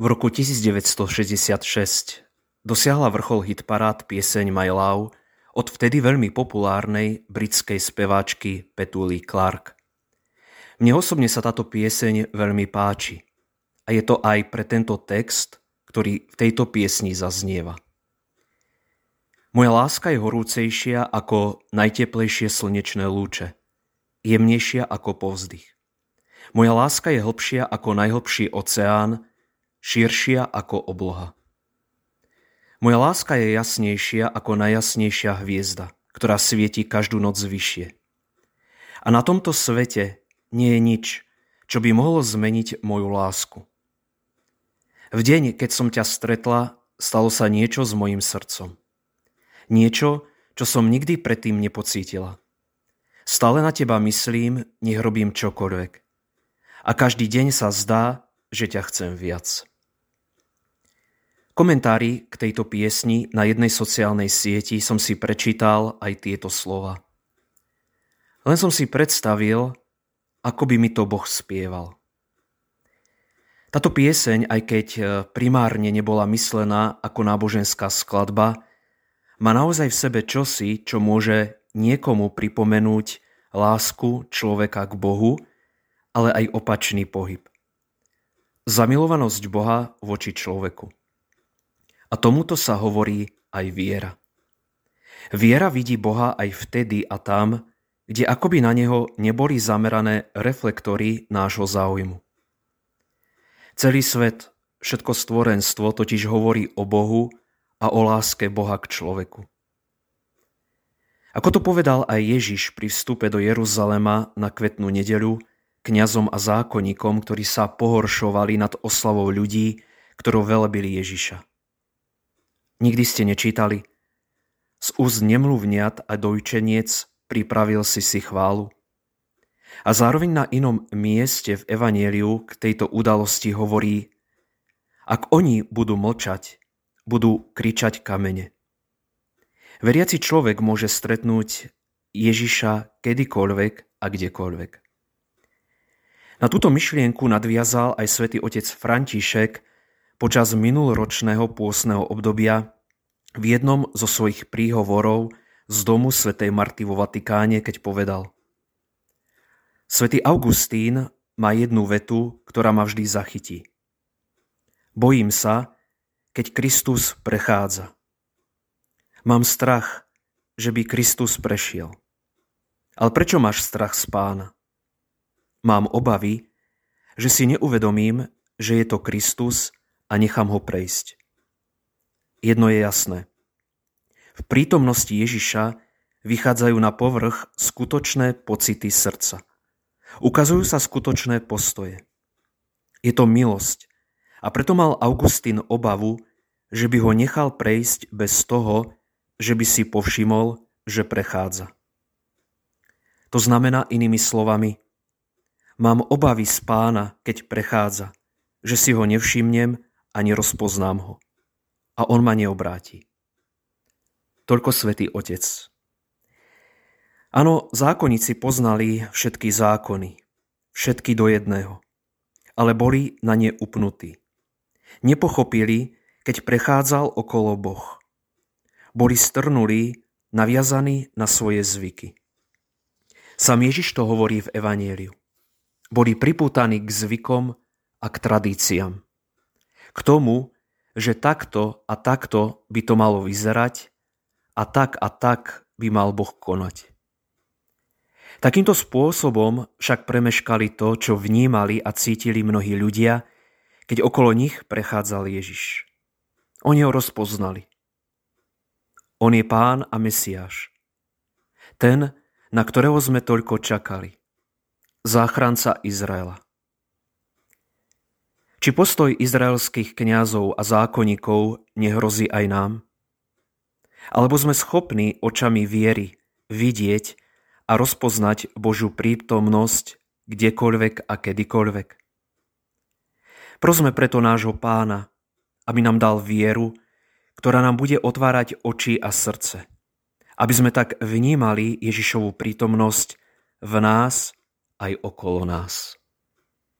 V roku 1966 dosiahla vrchol hitparád pieseň My Love od vtedy veľmi populárnej britskej speváčky Petuli Clark. Mne osobne sa táto pieseň veľmi páči a je to aj pre tento text, ktorý v tejto piesni zaznieva. Moja láska je horúcejšia ako najteplejšie slnečné lúče, jemnejšia ako povzdych. Moja láska je hlbšia ako najhlbší oceán, širšia ako obloha. Moja láska je jasnejšia ako najjasnejšia hviezda, ktorá svieti každú noc vyššie. A na tomto svete nie je nič, čo by mohlo zmeniť moju lásku. V deň, keď som ťa stretla, stalo sa niečo s mojim srdcom. Niečo, čo som nikdy predtým nepocítila. Stále na teba myslím, nech robím čokoľvek. A každý deň sa zdá, že ťa chcem viac komentári k tejto piesni na jednej sociálnej sieti som si prečítal aj tieto slova. Len som si predstavil, ako by mi to Boh spieval. Táto pieseň, aj keď e, primárne nebola myslená ako náboženská skladba, má naozaj v sebe čosi, čo môže niekomu pripomenúť lásku človeka k Bohu, ale aj opačný pohyb. Zamilovanosť Boha voči človeku. A tomuto sa hovorí aj viera. Viera vidí Boha aj vtedy a tam, kde akoby na neho neboli zamerané reflektory nášho záujmu. Celý svet, všetko stvorenstvo totiž hovorí o Bohu a o láske Boha k človeku. Ako to povedal aj Ježiš pri vstupe do Jeruzalema na kvetnú nedeľu, kňazom a zákonníkom, ktorí sa pohoršovali nad oslavou ľudí, ktorú velebili Ježiša. Nikdy ste nečítali? Z úst nemluvniat a dojčeniec pripravil si si chválu. A zároveň na inom mieste v Evanieliu k tejto udalosti hovorí, ak oni budú mlčať, budú kričať kamene. Veriaci človek môže stretnúť Ježiša kedykoľvek a kdekoľvek. Na túto myšlienku nadviazal aj svätý otec František počas minuloročného pôsneho obdobia v jednom zo svojich príhovorov z domu svätej Marty vo Vatikáne, keď povedal Svetý Augustín má jednu vetu, ktorá ma vždy zachytí. Bojím sa, keď Kristus prechádza. Mám strach, že by Kristus prešiel. Ale prečo máš strach z pána? Mám obavy, že si neuvedomím, že je to Kristus a nechám ho prejsť. Jedno je jasné. V prítomnosti Ježiša vychádzajú na povrch skutočné pocity srdca. Ukazujú sa skutočné postoje. Je to milosť a preto mal Augustín obavu, že by ho nechal prejsť bez toho, že by si povšimol, že prechádza. To znamená inými slovami, mám obavy z pána, keď prechádza, že si ho nevšimnem ani rozpoznám ho. A on ma neobráti. Toľko svätý Otec. Áno, zákonníci poznali všetky zákony, všetky do jedného, ale boli na ne upnutí. Nepochopili, keď prechádzal okolo Boh. Boli strnulí, naviazaní na svoje zvyky. Sam Ježiš to hovorí v Evanieliu. Boli pripútaní k zvykom a k tradíciám k tomu, že takto a takto by to malo vyzerať a tak a tak by mal Boh konať. Takýmto spôsobom však premeškali to, čo vnímali a cítili mnohí ľudia, keď okolo nich prechádzal Ježiš. Oni ho rozpoznali. On je pán a mesiáš. Ten, na ktorého sme toľko čakali. Záchranca Izraela. Či postoj izraelských kňazov a zákonníkov nehrozí aj nám? Alebo sme schopní očami viery vidieť a rozpoznať Božiu prítomnosť kdekoľvek a kedykoľvek? Prosme preto nášho pána, aby nám dal vieru, ktorá nám bude otvárať oči a srdce, aby sme tak vnímali Ježišovu prítomnosť v nás aj okolo nás.